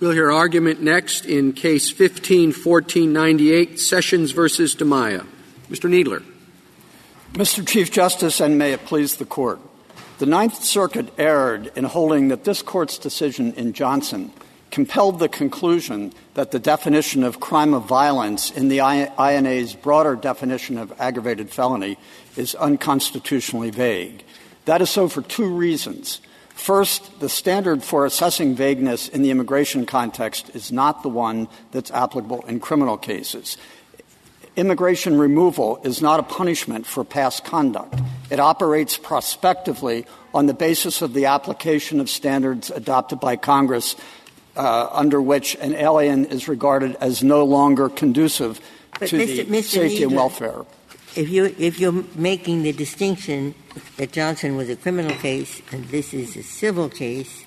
We'll hear argument next in Case 15-1498, Sessions versus Dimaya. Mr. Kneedler. Mr. Chief Justice, and may it please the Court. The Ninth Circuit erred in holding that this Court's decision in Johnson compelled the conclusion that the definition of crime of violence in the INA's broader definition of aggravated felony is unconstitutionally vague. That is so for two reasons. First, the standard for assessing vagueness in the immigration context is not the one that's applicable in criminal cases. Immigration removal is not a punishment for past conduct. It operates prospectively on the basis of the application of standards adopted by Congress uh, under which an alien is regarded as no longer conducive but to Mr. the Mr. safety and welfare. If you if you're making the distinction that Johnson was a criminal case and this is a civil case,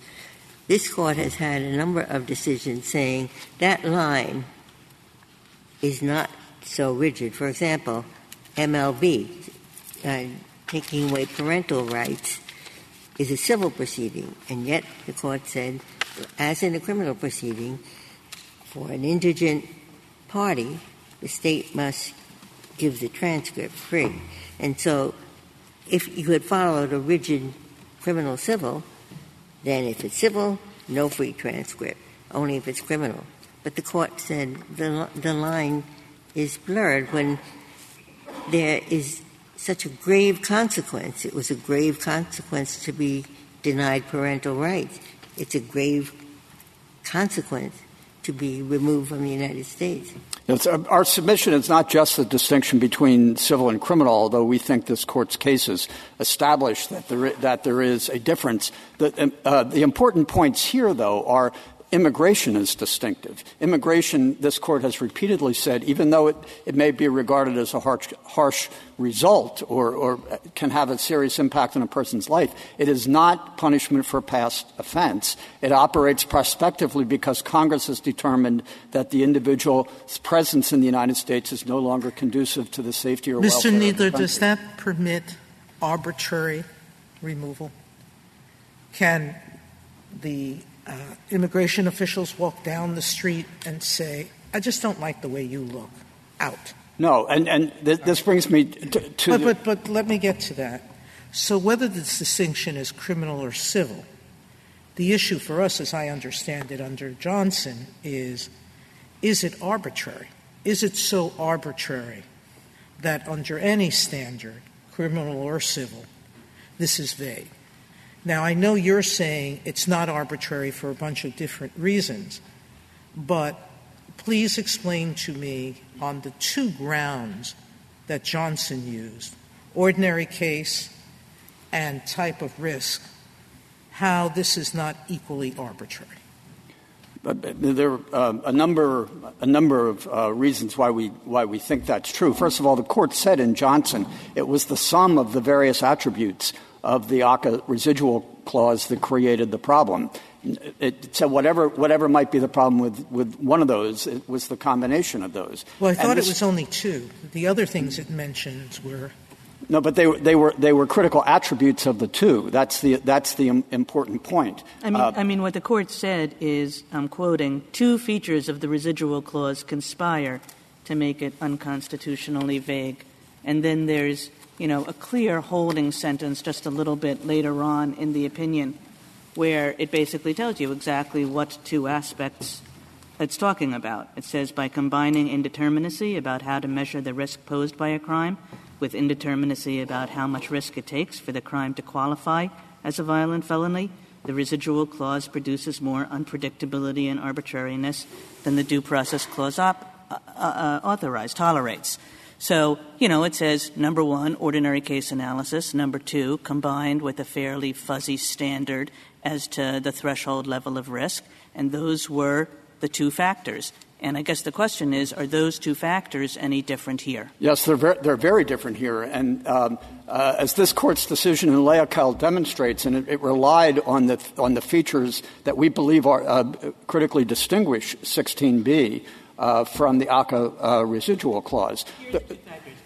this court has had a number of decisions saying that line is not so rigid. For example, MLB, uh, taking away parental rights, is a civil proceeding, and yet the court said, as in a criminal proceeding, for an indigent party, the state must give the transcript free. And so if you had followed a rigid criminal civil, then if it's civil, no free transcript, only if it's criminal. But the court said the, the line is blurred when there is such a grave consequence. It was a grave consequence to be denied parental rights. It's a grave consequence to be removed from the United States. Yes, our submission is not just the distinction between civil and criminal, although we think this court's cases establish that there, that there is a difference. Uh, the important points here, though, are immigration is distinctive. Immigration, this court has repeatedly said, even though it, it may be regarded as a harsh, harsh result or, or can have a serious impact on a person's life, it is not punishment for past offense. It operates prospectively because Congress has determined that the individual's presence in the United States is no longer conducive to the safety or Mr. welfare. Mr. Kneedler, does that permit arbitrary removal? Can the uh, immigration officials walk down the street and say, I just don't like the way you look, out. No, and, and th- this brings me to. to but, but, but let me get to that. So, whether this distinction is criminal or civil, the issue for us, as I understand it under Johnson, is is it arbitrary? Is it so arbitrary that under any standard, criminal or civil, this is vague? Now, I know you're saying it's not arbitrary for a bunch of different reasons, but please explain to me on the two grounds that Johnson used ordinary case and type of risk how this is not equally arbitrary. There are uh, a number, a number of uh, reasons why we, why we think that's true. First of all, the court said in Johnson it was the sum of the various attributes of the ACCA residual clause that created the problem. It said whatever, whatever might be the problem with, with one of those, it was the combination of those. Well, I thought this, it was only two. The other things it mentioned were. No, but they, they, were, they were critical attributes of the two. That's the, that's the important point. I mean, uh, I mean, what the court said is, I'm quoting, two features of the residual clause conspire to make it unconstitutionally vague. And then there's you know, a clear holding sentence just a little bit later on in the opinion where it basically tells you exactly what two aspects it's talking about. It says by combining indeterminacy about how to measure the risk posed by a crime with indeterminacy about how much risk it takes for the crime to qualify as a violent felony, the residual clause produces more unpredictability and arbitrariness than the due process clause op- uh, uh, authorized, tolerates. So, you know, it says number one, ordinary case analysis, number two, combined with a fairly fuzzy standard as to the threshold level of risk, and those were the two factors. And I guess the question is, are those two factors any different here? Yes, they're very, they're very different here. And um, uh, as this court's decision in Leocal demonstrates, and it, it, relied on the, on the features that we believe are uh, critically distinguish 16b, uh, from the ACCA uh, residual clause.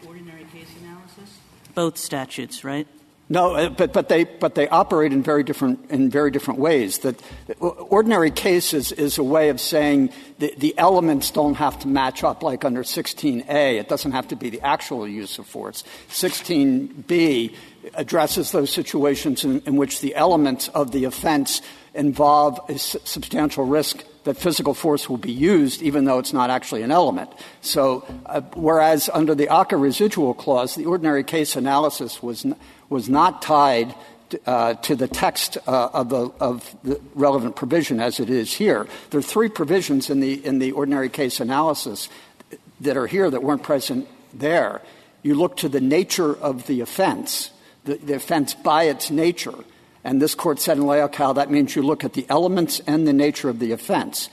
Ordinary case analysis? Both statutes, right? No, uh, but, but, they, but they operate in very different, in very different ways. That ordinary case is, is a way of saying the, the elements don't have to match up like under 16A. It doesn't have to be the actual use of force. 16B addresses those situations in, in which the elements of the offense involve a substantial risk that physical force will be used, even though it's not actually an element. So, uh, whereas under the ACCA residual clause, the ordinary case analysis was, not tied to, uh, to the text uh, of, the, of the relevant provision as it is here. There are three provisions in the, in the ordinary case analysis that are here that weren't present there. You look to the nature of the offense, the offense by its nature and this court said in Leocal that means you look at the elements and the nature of the offense.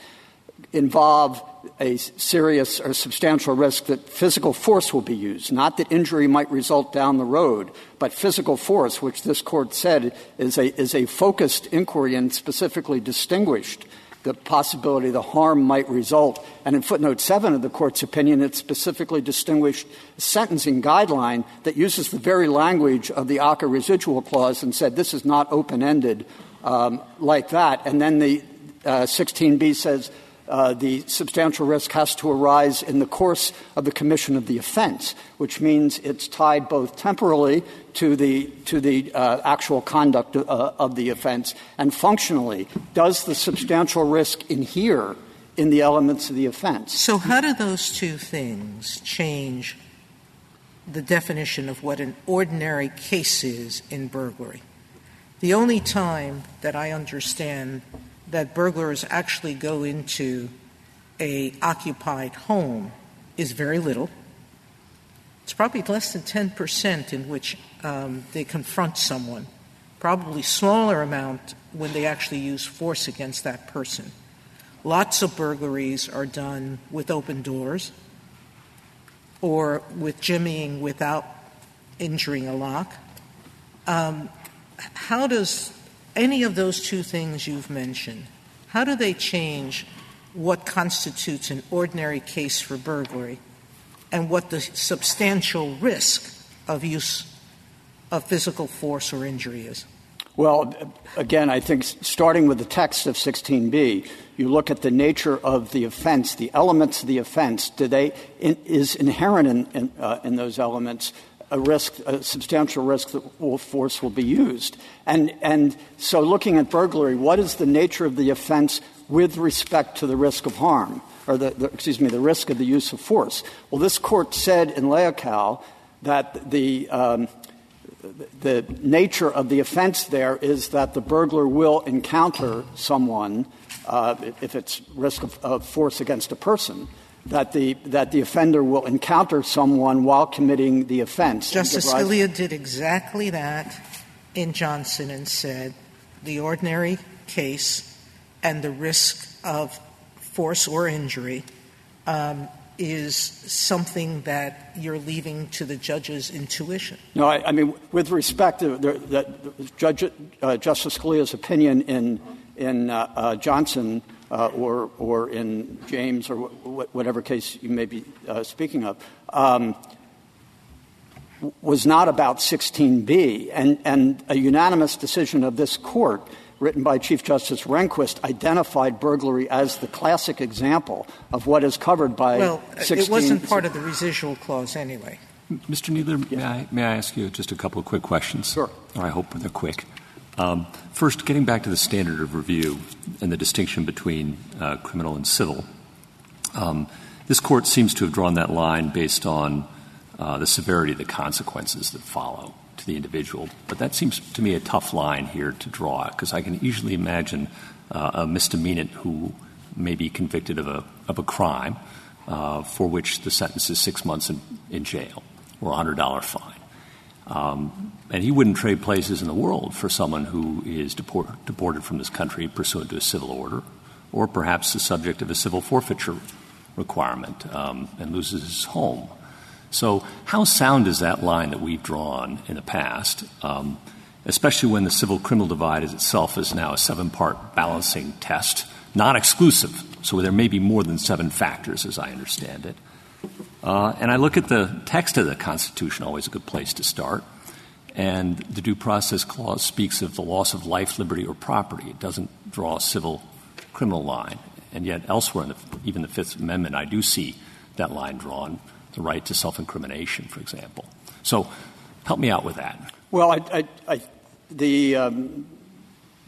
Involve a serious or substantial risk that physical force will be used, not that injury might result down the road, but physical force, which this court said is a, is a focused inquiry and specifically distinguished the possibility the harm might result. And in footnote 7 of the court's opinion, it specifically distinguished a sentencing guideline that uses the very language of the ACCA residual clause and said this is not open ended um, like that. And then the uh, 16b says the substantial risk has to arise in the course of the commission of the offense, which means it's tied both temporally to the, to the uh, actual conduct uh, of the offense and functionally. Does the substantial risk inhere in the elements of the offense? So, how do those two things change the definition of what an ordinary case is in burglary? The only time that I understand that burglars actually go into a occupied home is very little. It's probably less than 10% in which um, they confront someone, probably smaller amount when they actually use force against that person. Lots of burglaries are done with open doors or with jimmying without injuring a lock. Um, how does any of those two things you've mentioned, how do they change what constitutes an ordinary case for burglary and what the substantial risk of use of physical force or injury is? Well, again, I think starting with the text of 16b, you look at the nature of the offense, the elements of the offense. Do they in, is inherent in, in, uh, in those elements a risk, a substantial risk that force will be used. And, and so looking at burglary, what is the nature of the offense with respect to the risk of harm, or the, the excuse me, the risk of the use of force? Well, this court said in Leocal that the, um, the nature of the offense there is that the burglar will encounter someone, uh, if it's risk of, of force against a person, that the, that the offender will encounter someone while committing the offense. Justice Scalia did exactly that in Johnson and said the ordinary case and the risk of force or injury um, is something that you're leaving to the judge's intuition. No, I, I mean, with respect to the, the Judge, uh, Justice Scalia's opinion in, in uh, uh, Johnson uh, or, or in James or wh- whatever case you may be uh, speaking of, um, was not about 16b. And, and a unanimous decision of this court written by Chief Justice Rehnquist identified burglary as the classic example of what is covered by well, 16. It wasn't part of the residual clause anyway. Mr. Kneedler, yeah. may, I, may I ask you just a couple of quick questions? Sure. Or I hope they're quick. Um, first, getting back to the standard of review and the distinction between uh, criminal and civil, um, this court seems to have drawn that line based on uh, the severity of the consequences that follow to the individual. But that seems to me a tough line here to draw because I can easily imagine uh, a misdemeanant who may be convicted of a, of a crime for which the sentence is six months in, in jail or a $100 fine. Um, and he wouldn't trade places in the world for someone who is deport, deported from this country pursuant to a civil order, or perhaps the subject of a civil forfeiture requirement um, and loses his home. So, how sound is that line that we've drawn in the past, um, especially when the civil criminal divide is itself is now a seven part balancing test, not exclusive, so there may be more than seven factors as I understand it. Uh, and I look at the text of the Constitution, always a good place to start. And the due process clause speaks of the loss of life, liberty, or property. It doesn't draw a civil criminal line. And yet, elsewhere, in the, even the Fifth Amendment, I do see that line drawn the right to self incrimination, for example. So help me out with that. Well, I, I, I the um,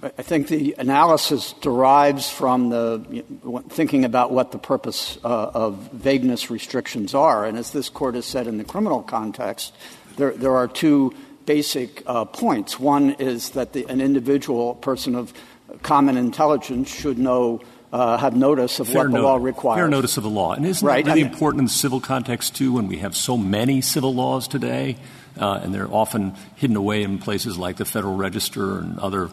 I think the analysis derives from the thinking about what the purpose uh, of vagueness restrictions are, and as this court has said in the criminal context, there there are two basic uh, points. One is that the, an individual person of common intelligence should know. Uh, have notice of what the law requires. Fair notice of the law. And isn't that really important in the civil context, too, when we have so many civil laws today? Uh, and they're often hidden away in places like the Federal Register and other,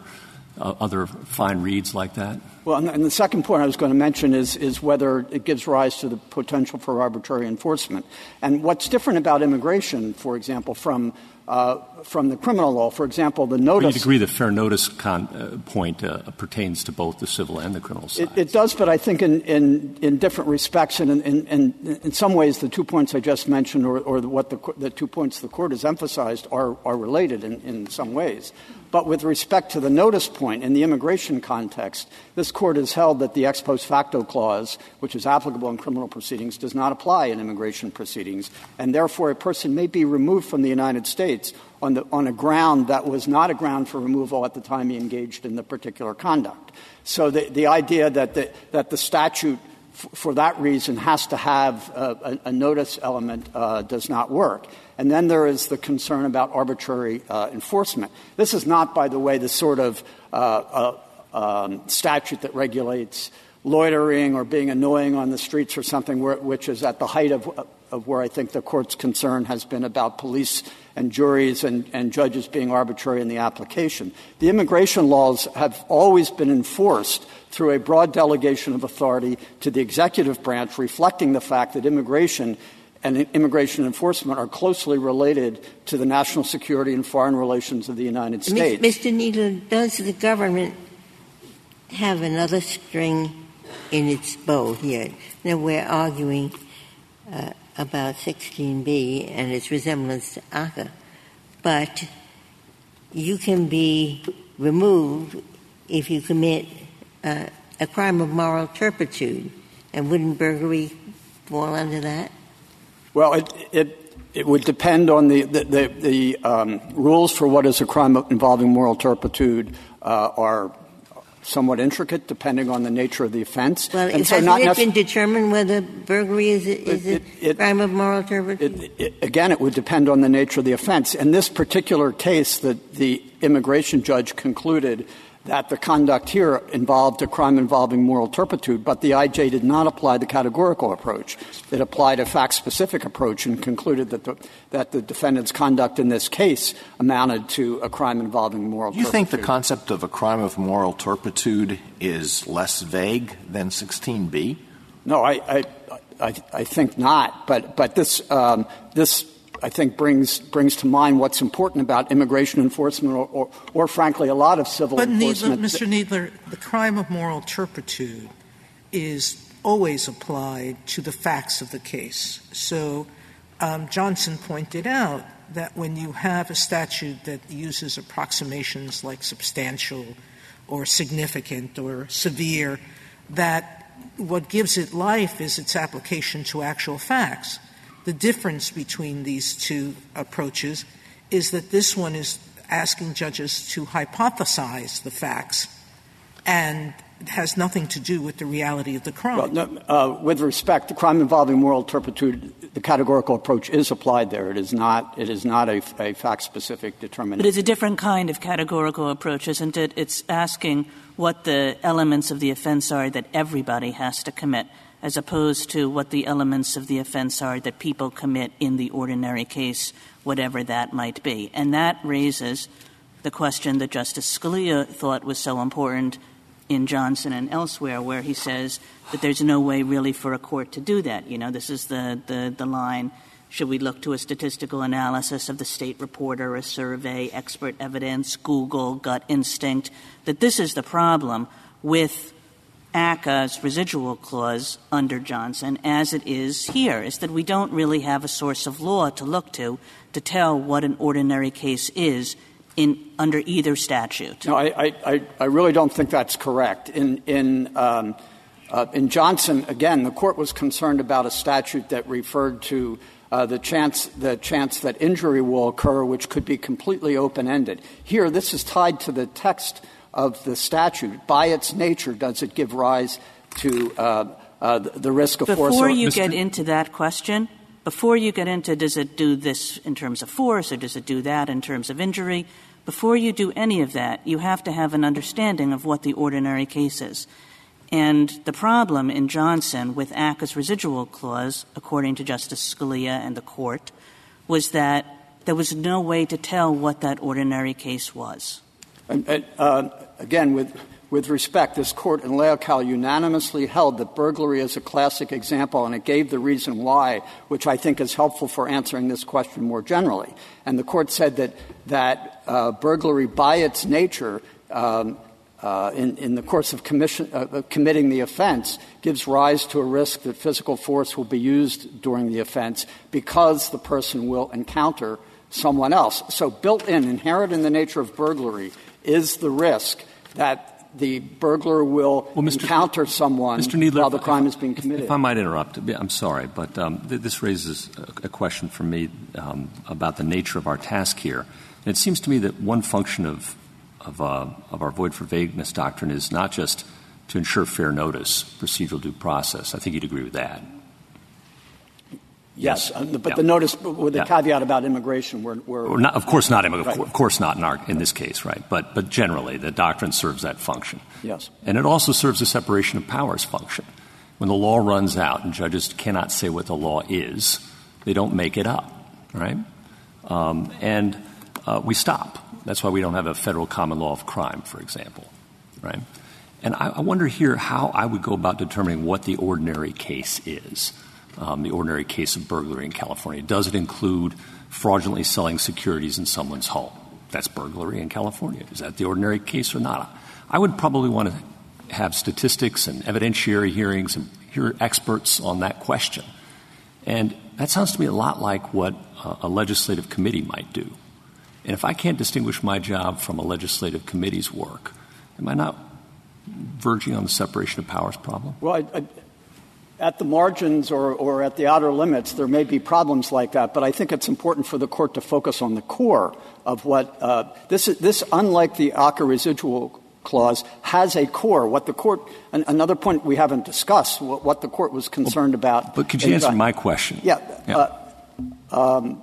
other fine reads like that? Well, and the second point I was going to mention is, is whether it gives rise to the potential for arbitrary enforcement. And what's different about immigration, for example, from uh, from the criminal law. For example, the notice. You'd agree the fair notice con- uh, point uh, pertains to both the civil and the criminal side. It, it does, but I think in, in, in different respects, and in, in, in, some ways, the two points I just mentioned, or, or what the, the two points the court has emphasized, are, are related in, in some ways. But with respect to the notice point in the immigration context, this court has held that the ex post facto clause, which is applicable in criminal proceedings, does not apply in immigration proceedings, and therefore a person may be removed from the United States on, the, on a ground that was not a ground for removal at the time he engaged in the particular conduct. So the, the idea that the, that the statute for that reason has to have a, a, a notice element uh, does not work. And then there is the concern about arbitrary uh, enforcement. This is not, by the way, the sort of uh, um, statute that regulates loitering or being annoying on the streets or something, where, which is at the height of, of where I think the court's concern has been about police and juries and, and judges being arbitrary in the application. The immigration laws have always been enforced through a broad delegation of authority to the executive branch, reflecting the fact that immigration and immigration enforcement are closely related to the national security and foreign relations of the United States. Mr. Kneedler, does the government have another string in its bow here? Now, we're arguing uh, about 16b and its resemblance to ACCA, but you can be removed if you commit uh, a crime of moral turpitude, and wouldn't burglary fall under that? Well, it, it, it would depend on the um, rules for what is a crime involving moral turpitude uh, are somewhat intricate depending on the nature of the offense. Well, and so not it been determined whether burglary is a, is It- a it- crime of moral turpitude? It, it, again, it would depend on the nature of the offense. In this particular case, the, the immigration judge concluded that the conduct here involved a crime involving moral turpitude, but the IJ did not apply the categorical approach. It applied a fact-specific approach and concluded that the, that the defendant's conduct in this case amounted to a crime involving moral you turpitude. think the concept of a crime of moral turpitude is less vague than 16b? No, I, I, I, I think not. But, but this, um, this, I think, brings, brings to mind what's important about immigration enforcement or, or, or frankly, a lot of civil But Kneedler, enforcement. Mr. Kneedler, the crime of moral turpitude is always applied to the facts of the case. So um, Johnson pointed out that when you have a statute that uses approximations like substantial or significant or severe, that what gives it life is its application to actual facts. The difference between these two approaches is that this one is asking judges to hypothesize the facts and has nothing to do with the reality of the crime. Well, no, uh, with respect, the crime involving moral turpitude, the categorical approach is applied there. It is not, it is not a, a fact-specific determination. But it's a different kind of categorical approach, isn't it? It's asking what the elements of the offense are that everybody has to commit, as opposed to what the elements of the offense are that people commit in the ordinary case, whatever that might be. And that raises the question that Justice Scalia thought was so important in Johnson and elsewhere, where he says that there's no way really for a court to do that. You know, this is the, line should we look to a statistical analysis of the state reporter, a survey, expert evidence, Google, gut instinct? That this is the problem with ACCA's residual clause under Johnson as it is here, is that we don't really have a source of law to look to to tell what an ordinary case is in under either statute. No, I, I, I really don't think that's correct. In, in, um, uh, in Johnson, again, the court was concerned about a statute that referred to uh, the chance the chance that injury will occur, which could be completely open ended. Here, this is tied to the text of the statute. By its nature, does it give rise to uh, uh, the risk of Before force? Before you get into that question, before you get into does it do this in terms of force or does it do that in terms of injury, before you do any of that, you have to have an understanding of what the ordinary case is. And the problem in Johnson with ACCA's residual clause, according to Justice Scalia and the court, was that there was no way to tell what that ordinary case was. Again, with, respect, this court in Leocal unanimously held that burglary is a classic example, and it gave the reason why, which I think is helpful for answering this question more generally. And the court said that, that uh, burglary, by its nature, um, uh, in, the course of uh, committing the offense gives rise to a risk that physical force will be used during the offense because the person will encounter someone else. So built in, inherent in the nature of burglary, is the risk that the burglar will well, Mr. encounter someone Mr. Kneedler, while the crime is being committed. If I might interrupt, I'm sorry, but um, th- this raises a, a, question for me um, about the nature of our task here. And it seems to me that one function of of, uh, of our void for vagueness doctrine is not just to ensure fair notice, procedural due process. I think you'd agree with that. Yes, uh, but the notice with the caveat about immigration, we're, we're not, of course not. Of course not in, our, in this case, right? But but generally, the doctrine serves that function. Yes, and it also serves the separation of powers function. When the law runs out and judges cannot say what the law is, they don't make it up, right? Um, and uh, we stop. That's why we don't have a federal common law of crime, for example, right? And I, I wonder here how I would go about determining what the ordinary case is, Um, the ordinary case of burglary in California. Does it include fraudulently selling securities in someone's home? That's burglary in California. Is that the ordinary case or not? I would probably want to have statistics and evidentiary hearings and hear experts on that question. And that sounds to me a lot like what a legislative committee might do. And if I can't distinguish my job from a legislative committee's work, am I not verging on the separation of powers problem? Well, at the margins or, or at the outer limits, there may be problems like that, but I think it's important for the court to focus on the core of what uh, this is. This, unlike the ACCA residual clause, has a core. What the court, an, another point we haven't discussed, what, what the court was concerned well, about. But could you answer my question? Yeah. yeah. Uh, um,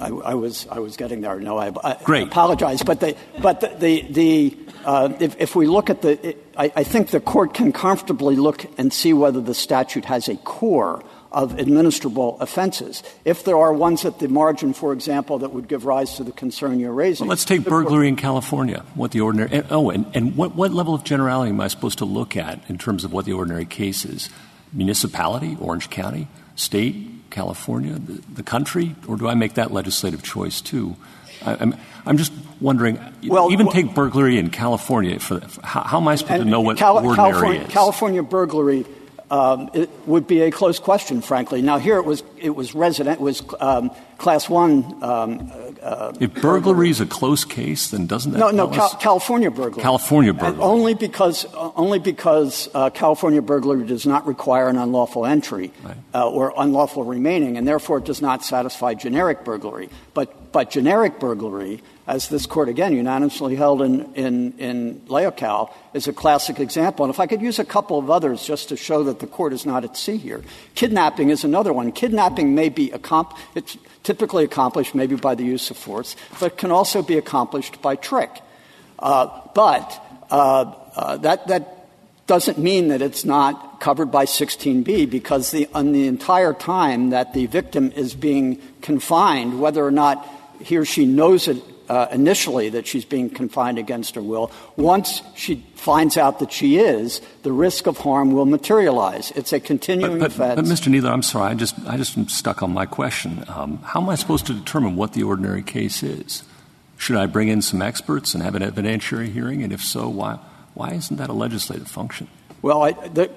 I, I, was I was getting there. No, I, I Great. apologize. But the but the the, the uh, if, if we look at the, it, I, I think the court can comfortably look and see whether the statute has a core of administrable offenses. If there are ones at the margin, for example, that would give rise to the concern you're raising. Well, let's take burglary in California. What the ordinary and, oh, and, and what what level of generality am I supposed to look at in terms of what the ordinary case is? Municipality, Orange County, state, California, the, the country, or do I make that legislative choice too? I'm, I'm just wondering. Well, even take burglary in California. For, for how, how, am I supposed to know what ordinary is? California burglary would be a close question, frankly. Now, here it was it was resident was um, class one. Um, uh, if burglary is a close case, then doesn't that no no Cal- California burglary California burglary only because uh, only because uh, California burglary does not require an unlawful entry. Uh, or unlawful remaining, and therefore it does not satisfy generic burglary. But but generic burglary as this court again unanimously held in, in, Leocal, is a classic example. And if I could use a couple of others just to show that the court is not at sea here. Kidnapping is another one. Kidnapping may be typically accomplished maybe by the use of force, but can also be accomplished by trick. Uh, but uh, uh, that, that doesn't mean that it's not covered by 16b because the, on the entire time that the victim is being confined, whether or not he or she knows it initially that she's being confined against her will. Once she finds out that she is, the risk of harm will materialize. It's a continuing offense. But, Mr. Kneedler, I'm sorry. I just, I just am stuck on my question. Um, how am I supposed to determine what the ordinary case is? Should I bring in some experts and have an evidentiary hearing? And if so, why, Why isn't that a legislative function? Well, I, the,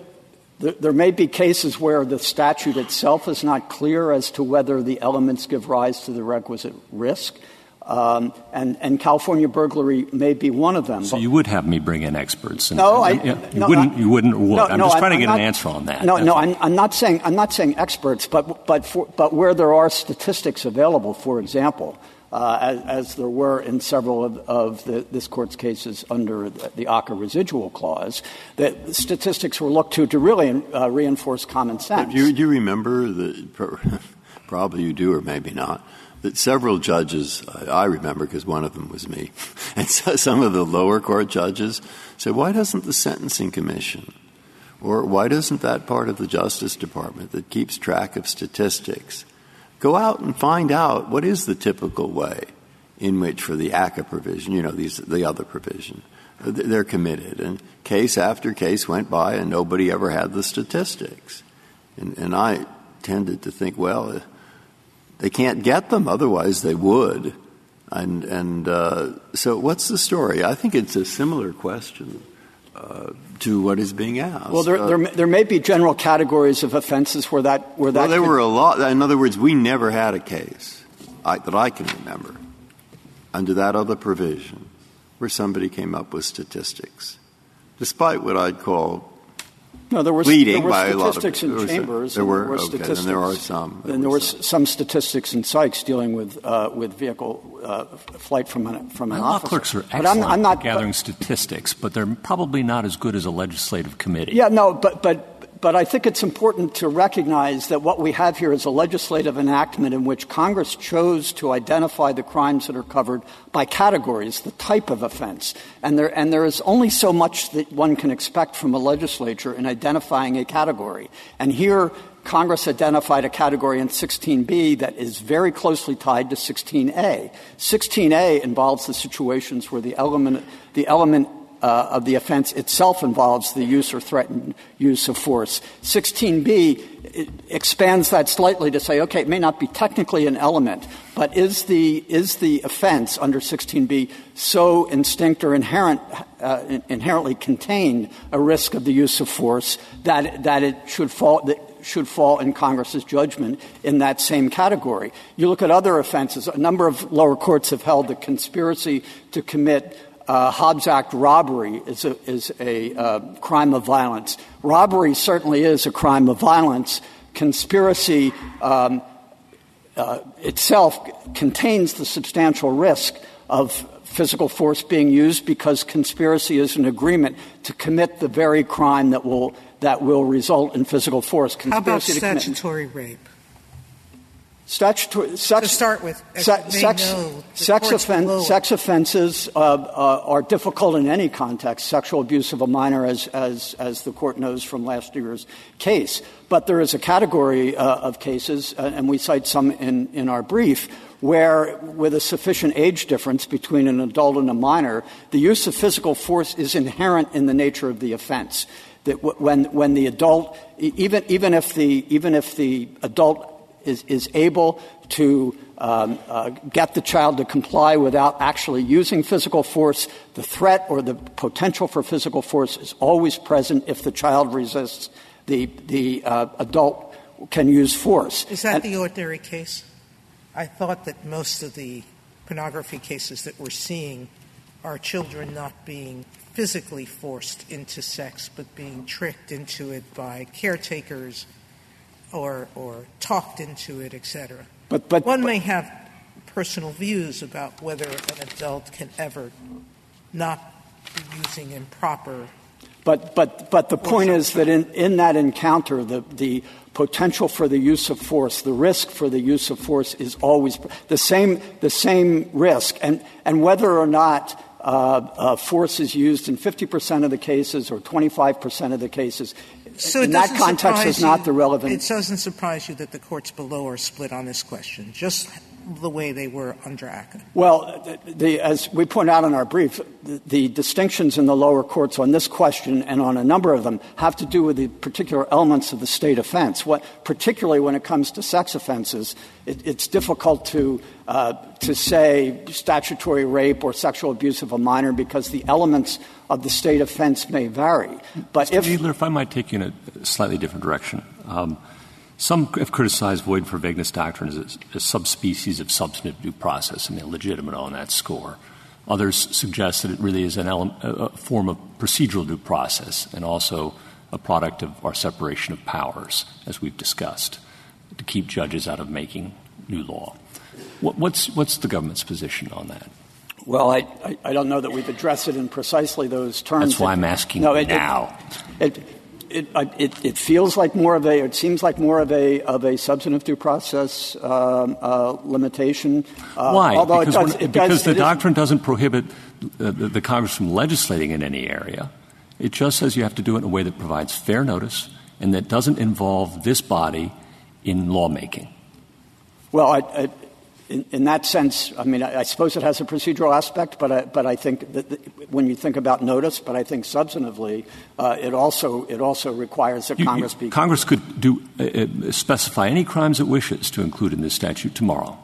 the, there may be cases where the statute itself is not clear as to whether the elements give rise to the requisite risk. Um, and, and, California burglary may be one of them. So you would have me bring in experts? And, no, I, you, no, wouldn't. You wouldn't. Or would. No, I'm no, just trying I'm to get not, an answer on that. No, no, I'm, I'm, not saying I'm not saying experts, but but for, but where there are statistics available, for example, uh, as, as, there were in several of, of the, this court's cases under the, the ACCA residual clause, that statistics were looked to to really uh, reinforce common sense. Do you, do you remember the? Probably you do, or maybe not that several judges, I remember because one of them was me, and so some of the lower court judges said, why doesn't the Sentencing Commission or why doesn't that part of the Justice Department that keeps track of statistics go out and find out what is the typical way in which for the ACCA provision, you know, these, the other provision, they're committed. And case after case went by and nobody ever had the statistics. And, and I tended to think, well, they can't get them, otherwise they would. And, and uh, so, what's the story? I think it's a similar question uh, to what is being asked. Well, there, there, there, may be general categories of offenses where that where that. Well, there could, were a lot. In other words, we never had a case I, that I can remember under that other provision where somebody came up with statistics, despite what I'd call no, there were, leading there were by statistics a lot of, in chambers. There were, there were okay, statistics. and there are some. There and there were some. some statistics in Sykes dealing with uh, with vehicle uh, flight from an from an law officer. clerks are excellent but I'm, I'm not, gathering but, statistics, but they're probably not as good as a legislative committee. Yeah, no, but but but I think it's important to recognize that what we have here is a legislative enactment in which Congress chose to identify the crimes that are covered by categories, the type of offense. And there, and there is only so much that one can expect from a legislature in identifying a category. And here, Congress identified a category in 16b that is very closely tied to 16a. 16a involves the situations where the element, the element of the offense itself involves the use or threatened use of force. 16b expands that slightly to say, okay, it may not be technically an element, but is the is the offense under 16b so instinct or inherent uh, inherently contain a risk of the use of force that that it should fall that should fall in Congress's judgment in that same category. You look at other offenses. A number of lower courts have held that conspiracy to commit uh, Hobbs Act robbery is a, is a uh, crime of violence. Robbery certainly is a crime of violence. Conspiracy um, uh, itself contains the substantial risk of physical force being used because conspiracy is an agreement to commit the very crime that will that will result in physical force. Conspiracy How about statutory rape? Statutory, sex, to start with, sex, sex, sex, offen- sex offenses uh, uh, are difficult in any context. Sexual abuse of a minor, as, as, as the court knows from last year's case. But there is a category uh, of cases, uh, and we cite some in, in our brief, where, with a sufficient age difference between an adult and a minor, the use of physical force is inherent in the nature of the offense. That w- when, when the adult, even, even, if the, even if the adult is, is able to um, uh, get the child to comply without actually using physical force, the threat or the potential for physical force is always present if the child resists. The, the uh, adult can use force. Is that the ordinary case? I thought that most of the pornography cases that we're seeing are children not being physically forced into sex, but being tricked into it by caretakers or, or talked into it, etc. But, but one may have personal views about whether an adult can ever not be using improper. But, but, but the point is that in, in that encounter, the, the potential for the use of force, the risk for the use of force is always the same, the same risk. And, and whether or not uh, uh, force is used in 50% of the cases or 25% of the cases so in that context is not the relevant. It doesn't surprise you that the courts below are split on this question. Just the way they were under ACCA? Well, the, the, as we point out in our brief, the, the, distinctions in the lower courts on this question and on a number of them have to do with the particular elements of the state offense. What, particularly when it comes to sex offenses, it, it's difficult to uh, to say statutory rape or sexual abuse of a minor because the elements of the state offense may vary. But Mr. if, Kneedler, if I might take you in a slightly different direction. Um, some have criticized void for vagueness doctrine as a, subspecies of substantive due process, and they're legitimate on that score. Others suggest that it really is an element, a form of procedural due process and also a product of our separation of powers, as we've discussed, to keep judges out of making new law. What, what's, what's the government's position on that? Well, I, I, I, don't know that we've addressed it in precisely those terms. That's why I'm asking no, it, now. It, it, it, it, it, feels like more of a, it seems like more of a, of a substantive due process um, uh, limitation. Uh, Why? Although because, does, when, because does, the doctrine doesn't prohibit the, the Congress from legislating in any area. It just says you have to do it in a way that provides fair notice and that doesn't involve this body in lawmaking. Well, I, I, in, in, that sense, I mean, I, suppose it has a procedural aspect, but I, but I think that the, when you think about notice, but I think substantively, uh, it also it also requires that Congress be Congress could do uh, uh, specify any crimes it wishes to include in this statute tomorrow.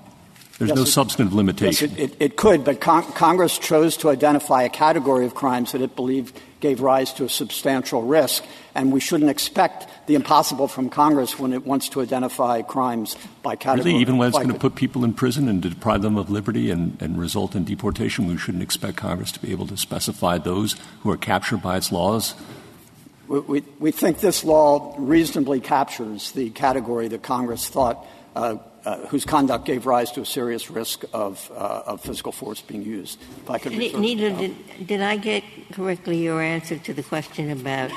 There's no substantive limitation. It, could, but con- Congress chose to identify a category of crimes that it believed gave rise to a substantial risk, and we shouldn't expect the impossible from Congress when it wants to identify crimes by category. Really, even when it's going to put people in prison and deprive them of liberty and, and result in deportation, we shouldn't expect Congress to be able to specify those who are captured by its laws? We, we, we think this law reasonably captures the category that Congress thought uh, whose conduct gave rise to a serious risk of, uh, of physical force being used. If I could Nita, did, did I get correctly your answer to the question about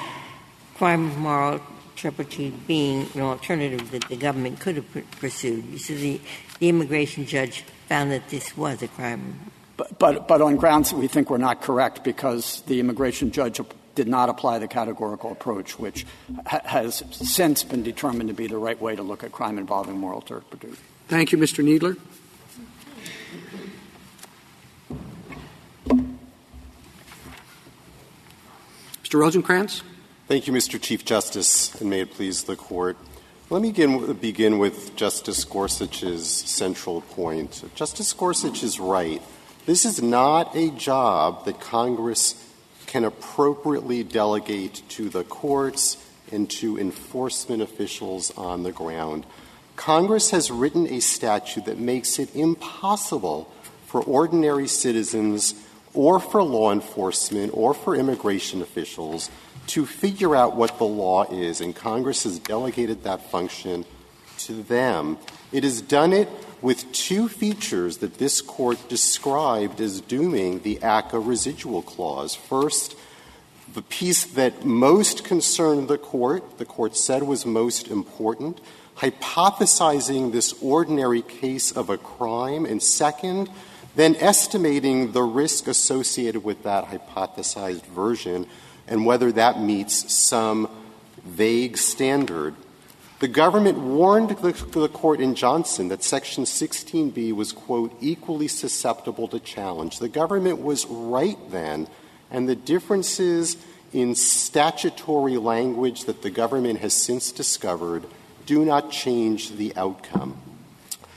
crime of moral turpitude being an alternative that the government could have pursued? You said the, the immigration judge found that this was a crime. But, but, but on grounds that we think were not correct because the immigration judge did not apply the categorical approach, which ha- has since been determined to be the right way to look at crime involving moral turpitude. Thank you, Mr. Kneedler. Mr. Rosenkranz. Thank you, Mr. Chief Justice, and may it please the Court. Let me begin, begin with Justice Gorsuch's central point. Justice Gorsuch is right. This is not a job that Congress can appropriately delegate to the courts and to enforcement officials on the ground. Congress has written a statute that makes it impossible for ordinary citizens or for law enforcement or for immigration officials to figure out what the law is, and Congress has delegated that function to them. It has done it with two features that this court described as dooming the ACCA residual clause. First, the piece that most concerned the court, the court said was most important, hypothesizing this ordinary case of a crime, and second, then estimating the risk associated with that hypothesized version and whether that meets some vague standard the government warned the, court in Johnson that Section 16B was, quote, equally susceptible to challenge. The government was right then, and the differences in statutory language that the government has since discovered do not change the outcome.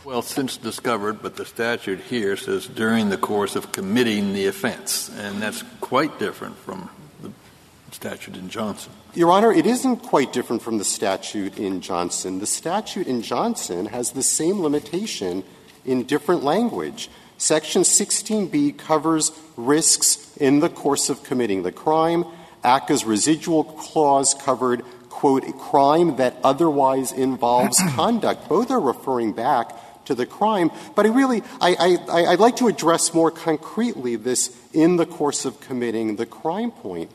Well, since discovered, but the statute here says during the course of committing the offense, and that's quite different from statute in Johnson. Your Honor, it isn't quite different from the statute in Johnson. The statute in Johnson has the same limitation in different language. Section 16b covers risks in the course of committing the crime. ACCA's residual clause covered, quote, a crime that otherwise involves conduct. Both are referring back to the crime. But I really, I, I, I'd like to address more concretely this in the course of committing the crime point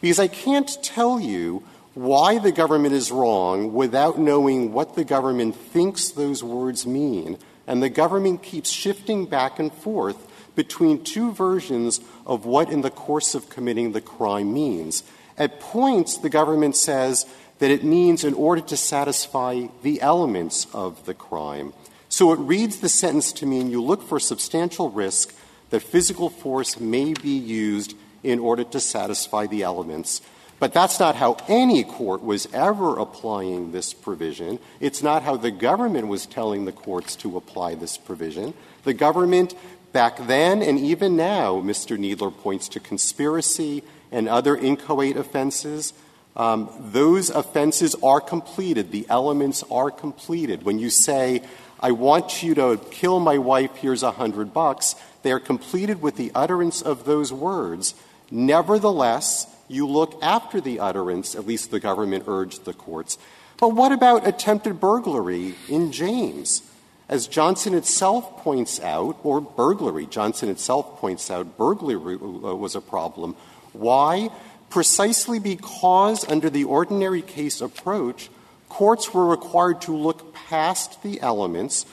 because I can't tell you why the government is wrong without knowing what the government thinks those words mean. And the government keeps shifting back and forth between two versions of what in the course of committing the crime means. At points, the government says that it means in order to satisfy the elements of the crime. So it reads the sentence to mean you look for substantial risk that physical force may be used in order to satisfy the elements. But that's not how any court was ever applying this provision. It's not how the government was telling the courts to apply this provision. The government back then and even now, Mr. Kneedler points to conspiracy and other inchoate offenses. Um, those offenses are completed. The elements are completed. When you say, I want you to kill my wife, here's a hundred bucks, they are completed with the utterance of those words. Nevertheless, you look after the utterance, at least the government urged the courts. But what about attempted burglary in James? As Johnson itself points out, or burglary, Johnson itself points out, burglary uh, was a problem. Why? Precisely because under the ordinary case approach, courts were required to look past the elements.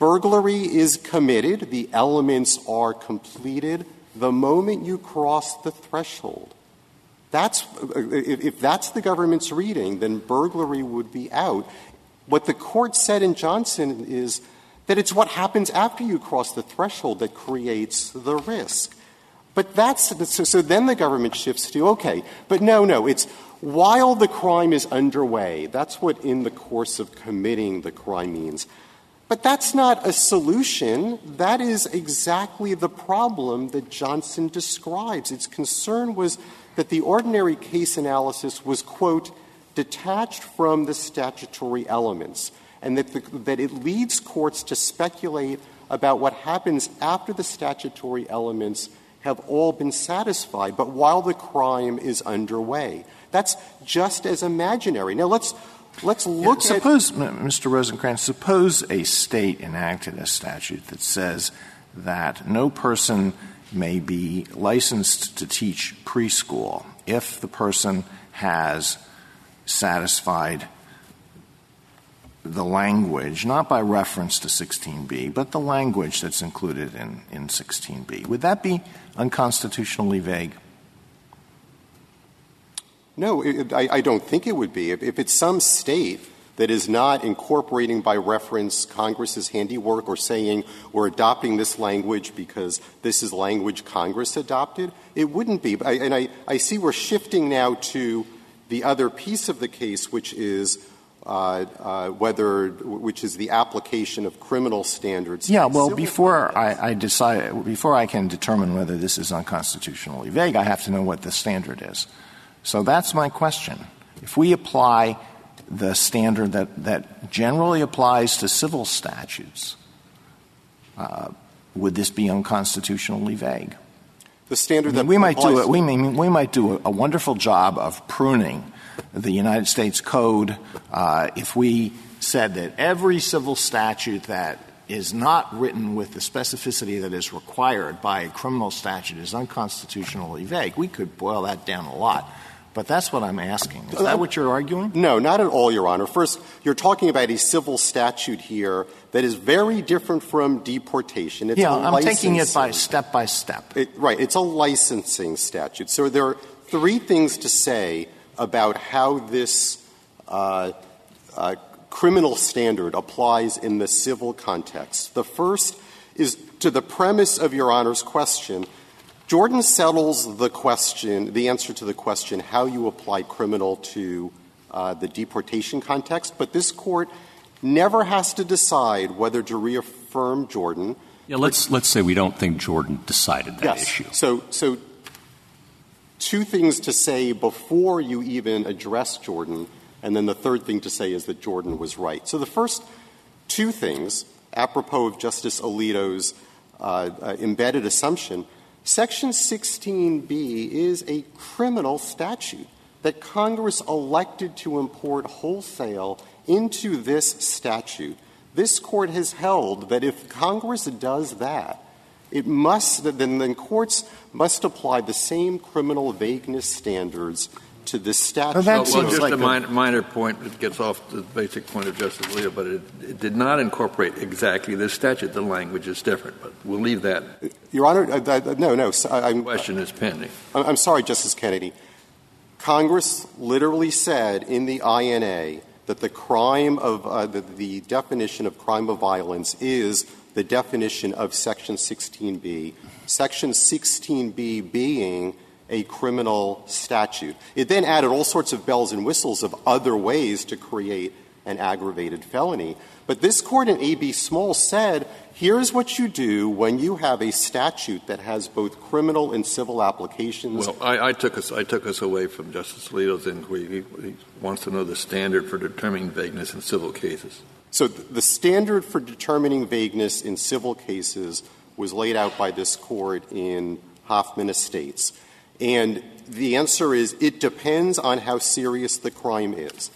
Burglary is committed, the elements are completed the moment you cross the threshold. That's, if that's the government's reading, then burglary would be out. What the court said in Johnson is that it's what happens after you cross the threshold that creates the risk. But that's so, so then the government shifts to okay, but no, no, it's while the crime is underway. That's what in the course of committing the crime means. But that's not a solution. That is exactly the problem that Johnson describes. Its concern was that the ordinary case analysis was, quote, detached from the statutory elements, and that, the, that it leads courts to speculate about what happens after the statutory elements have all been satisfied, but while the crime is underway. That's just as imaginary. Now let's let's look suppose, at suppose Mr. Rosenkranz, suppose a state enacted a statute that says that no person may be licensed to teach preschool if the person has satisfied the language, not by reference to 16b, but the language that's included in, in 16b. Would that be unconstitutionally vague? No, I, I, don't think it would be. If, if it's some state that is not incorporating by reference Congress's handiwork or saying we're adopting this language because this is language Congress adopted, it wouldn't be. And I, I see we're shifting now to the other piece of the case, which is uh, uh, whether which is the application of criminal standards. Yeah, well, before I, I, decide, before I can determine whether this is unconstitutionally vague, I have to know what the standard is. So that's my question. If we apply the standard that, that generally applies to civil statutes, uh, would this be unconstitutionally vague? The standard that we might do it. We, we might do a, a, wonderful job of pruning the United States Code uh, if we said that every civil statute that is not written with the specificity that is required by a criminal statute is unconstitutionally vague. We could boil that down a lot. But that's what I'm asking. Is that what you're arguing? No, not at all, Your Honor. First, you're talking about a civil statute here that is very different from deportation. It's yeah, I'm taking it by step by step. It, right. It's a licensing statute. So there are three things to say about how this uh, uh, criminal standard applies in the civil context. The first is to the premise of Your Honor's question – Jordan settles the question, the answer to the question, how you apply criminal to uh, the deportation context, but this court never has to decide whether to reaffirm Jordan. Yeah, let's let's say we don't think Jordan decided that yes. issue. So, so two things to say before you even address Jordan, and then the third thing to say is that Jordan was right. So the first two things, apropos of Justice Alito's uh, uh, embedded assumption, Section 16B is a criminal statute that Congress elected to import wholesale into this statute. This court has held that if Congress does that, it must then, then courts must apply the same criminal vagueness standards to this statute. Well, well just like a minor, minor, point. It gets off the basic point of Justice Alito, but it, it, did not incorporate exactly this statute. The language is different, but we'll leave that. Your Honor, uh, uh, no, no. I, the question is pending. I'm sorry, Justice Kennedy. Congress literally said in the INA that the crime of uh, the, the definition of crime of violence is the definition of Section 16B. Section 16B being a criminal statute. It then added all sorts of bells and whistles of other ways to create an aggravated felony. But this court in A.B. Small said, here's what you do when you have a statute that has both criminal and civil applications. Well, I, I took us I took us away from Justice Alito's inquiry. He, he wants to know the standard for determining vagueness in civil cases. So the standard for determining vagueness in civil cases was laid out by this court in Hoffman Estates. And the answer is it depends on how serious the crime is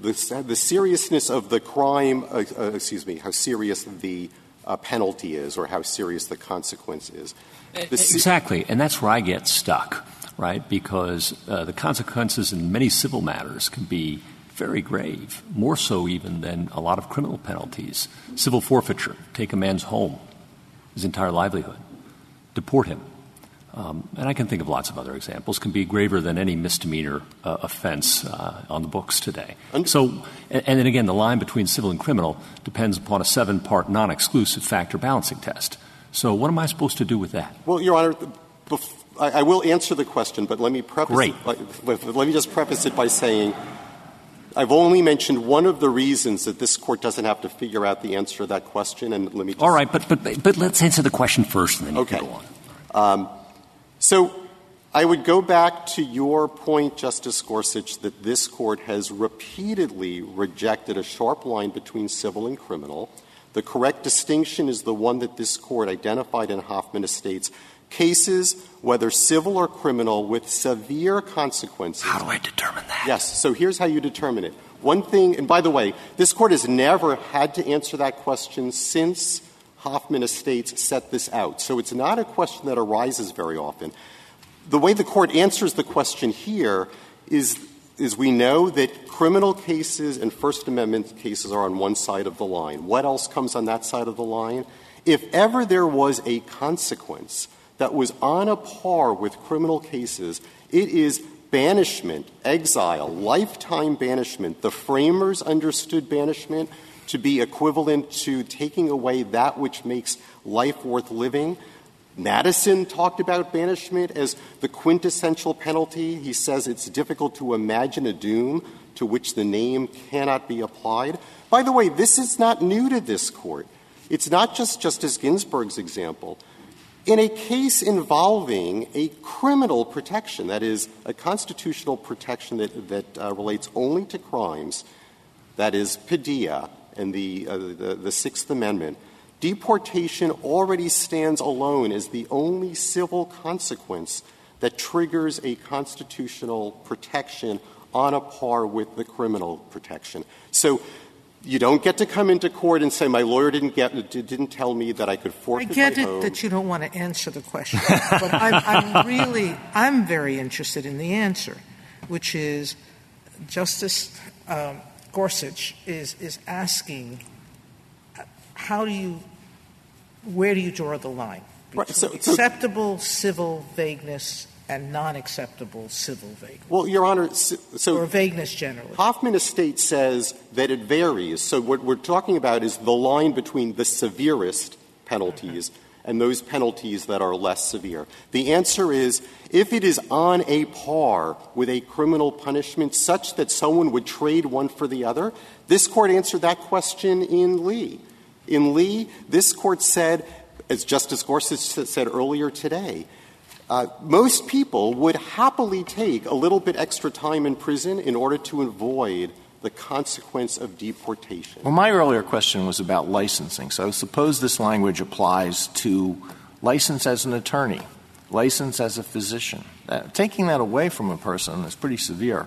the, the seriousness of the crime, uh, uh, excuse me, how serious the uh, penalty is or how serious the consequence is. The exactly, and that's where I get stuck, right? Because uh, the consequences in many civil matters can be very grave, more so even than a lot of criminal penalties. Civil forfeiture, take a man's home, his entire livelihood, deport him, and I can think of lots of other examples, can be graver than any misdemeanor uh, offense uh, on the books today. So, and, and, then again, the line between civil and criminal depends upon a seven part non exclusive factor balancing test. So, what am I supposed to do with that? Well, Your Honor, I, I, will answer the question, but let me preface Great. It by, let me just preface it by saying I've only mentioned one of the reasons that this court doesn't have to figure out the answer to that question, and let me. All right, but but but let's answer the question first, and then so I would go back to your point, Justice Gorsuch, that this court has repeatedly rejected a sharp line between civil and criminal. The correct distinction is the one that this court identified in Hoffman Estates. Cases, whether civil or criminal, with severe consequences. How do I determine that? Yes. So here's how you determine it. One thing, and by the way, this court has never had to answer that question since Hoffman Estates set this out. So it's not a question that arises very often. The way the court answers the question here is, is we know that criminal cases and First Amendment cases are on one side of the line. What else comes on that side of the line? If ever there was a consequence that was on a par with criminal cases, it is banishment, exile, lifetime banishment. The framers understood banishment to be equivalent to taking away that which makes life worth living. Madison talked about banishment as the quintessential penalty. He says it's difficult to imagine a doom to which the name cannot be applied. By the way, this is not new to this court. It's not just Justice Ginsburg's example. In a case involving a criminal protection, that is, a constitutional protection that, that uh, relates only to crimes, that is, Padilla, and the, uh, the, the Sixth Amendment, deportation already stands alone as the only civil consequence that triggers a constitutional protection on a par with the criminal protection. So you don't get to come into court and say my lawyer didn't get didn't tell me that I could forfeit I get it home. that you don't want to answer the question, but I'm, I'm really I'm very interested in the answer, which is Justice um, Gorsuch is, is asking how do you, where do you draw the line? Right, so- so- acceptable civil vagueness and non acceptable civil vagueness, Well, Your Honor, so, or vagueness generally. Hoffman Estate says that it varies. So what we're talking about is the line between the severest penalties and those penalties that are less severe. The answer is if it is on a par with a criminal punishment such that someone would trade one for the other, this court answered that question in Lee. In Lee, this court said, as Justice Gorsuch said earlier today, uh, most people would happily take a little bit extra time in prison in order to avoid the consequence of deportation. Well, my earlier question was about licensing. So suppose this language applies to license as an attorney, license as a physician. Uh, taking that away from a person is pretty severe.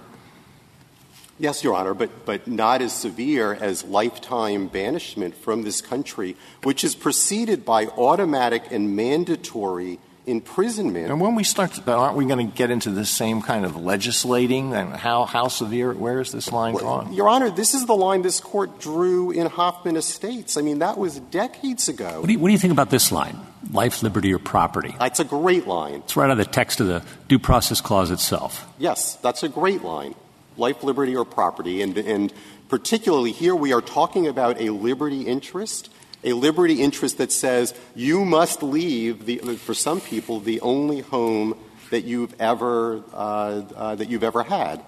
Yes, Your Honor, but, but not as severe as lifetime banishment from this country, which is preceded by automatic and mandatory imprisonment. And when we start, to, aren't we going to get into the same kind of legislating? And how, how severe, where is this line drawn? Your Honor, this is the line this court drew in Hoffman Estates. I mean, that was decades ago. What do you, what do you think about this line? Life, liberty, or property? That's a great line. It's right out of the text of the Due Process Clause itself. Yes, that's a great line. life, liberty, or property, and, and particularly here we are talking about a liberty interest, a liberty interest that says you must leave, the, for some people, the only home that you've ever, uh, uh, that you've ever had.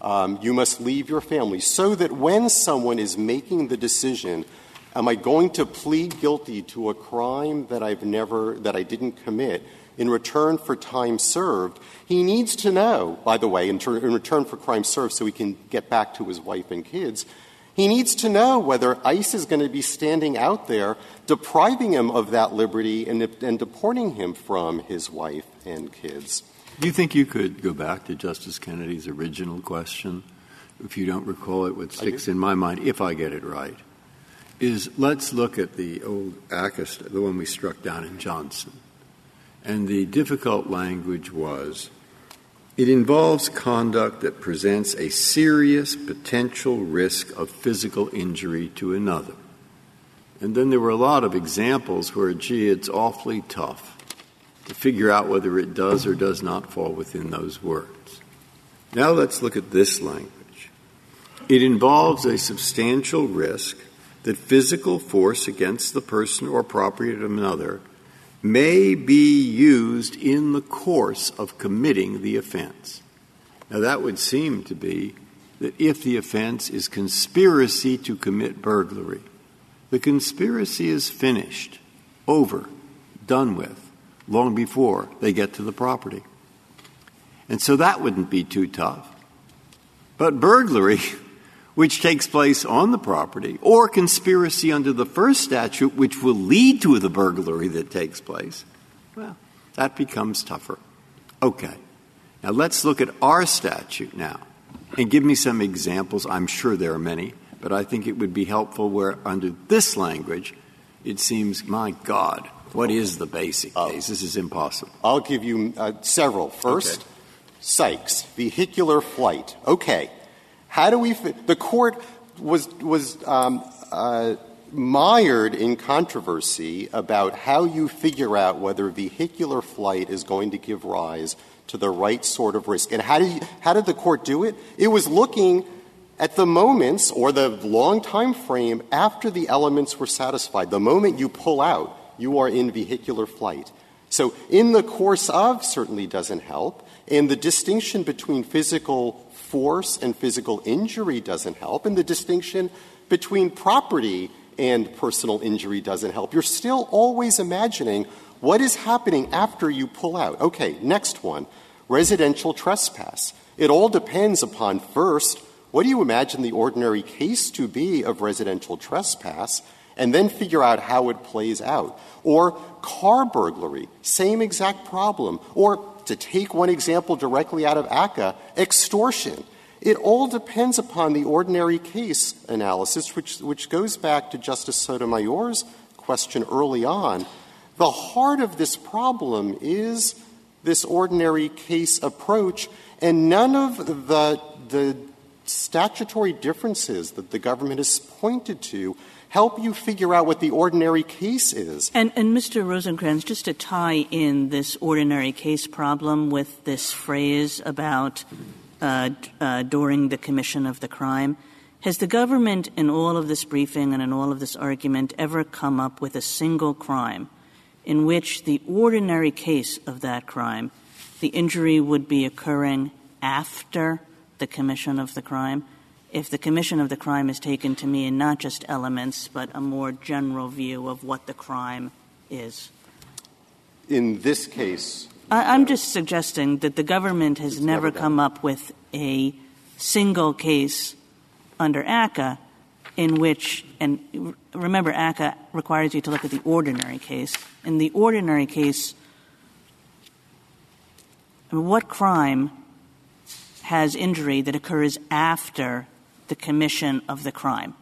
Um, you must leave your family so that when someone is making the decision, am I going to plead guilty to a crime that I've never, that I didn't commit in return for time served, he needs to know, by the way, in, ter- in return for crime served so he can get back to his wife and kids, he needs to know whether ICE is going to be standing out there depriving him of that liberty and, and deporting him from his wife and kids. Do you think you could go back to Justice Kennedy's original question? If you don't recall it, what sticks in my mind, if I get it right, is let's look at the old ACCA, the one we struck down in Johnson. And the difficult language was it involves conduct that presents a serious potential risk of physical injury to another. And then there were a lot of examples where, gee, it's awfully tough to figure out whether it does or does not fall within those words. Now let's look at this language. It involves a substantial risk that physical force against the person or property of another may be used in the course of committing the offense. Now that would seem to be that if the offense is conspiracy to commit burglary, the conspiracy is finished, over, done with long before they get to the property. And so that wouldn't be too tough. But burglary, which takes place on the property, or conspiracy under the first statute, which will lead to the burglary that takes place, well, that becomes tougher. Okay. Now let's look at our statute now and give me some examples. I'm sure there are many, but I think it would be helpful where under this language, it seems, my God, what is the basic uh, case? This is impossible. I'll give you uh, several. First, okay. Sykes, vehicular flight. Okay. How do we the court was was um, uh, mired in controversy about how you figure out whether vehicular flight is going to give rise to the right sort of risk. And how did the court do it? It was looking at the moments or the long time frame after the elements were satisfied. The moment you pull out, you are in vehicular flight. So in the course of certainly doesn't help, and the distinction between physical force and physical injury doesn't help, and the distinction between property and personal injury doesn't help. You're still always imagining what is happening after you pull out. Okay, next one residential trespass. It all depends upon first, what do you imagine the ordinary case to be of residential trespass? And then figure out how it plays out. Or car burglary, same exact problem. Or to take one example directly out of ACCA, extortion. It all depends upon the ordinary case analysis, which, which goes back to Justice Sotomayor's question early on. The heart of this problem is this ordinary case approach, and none of the, the statutory differences that the government has pointed to help you figure out what the ordinary case is. And, and Mr. Rosenkranz, just to tie in this ordinary case problem with this phrase about uh, uh, during the commission of the crime, has the government in all of this briefing and in all of this argument ever come up with a single crime in which the ordinary case of that crime, the injury would be occurring after the commission of the crime? If the commission of the crime is taken to mean not just elements, but a more general view of what the crime is? In this case, I, am just suggesting that the government has never, never come up with a single case under ACCA in which, and remember, ACCA requires you to look at the ordinary case. In the ordinary case, what crime has injury that occurs after the commission of the crime.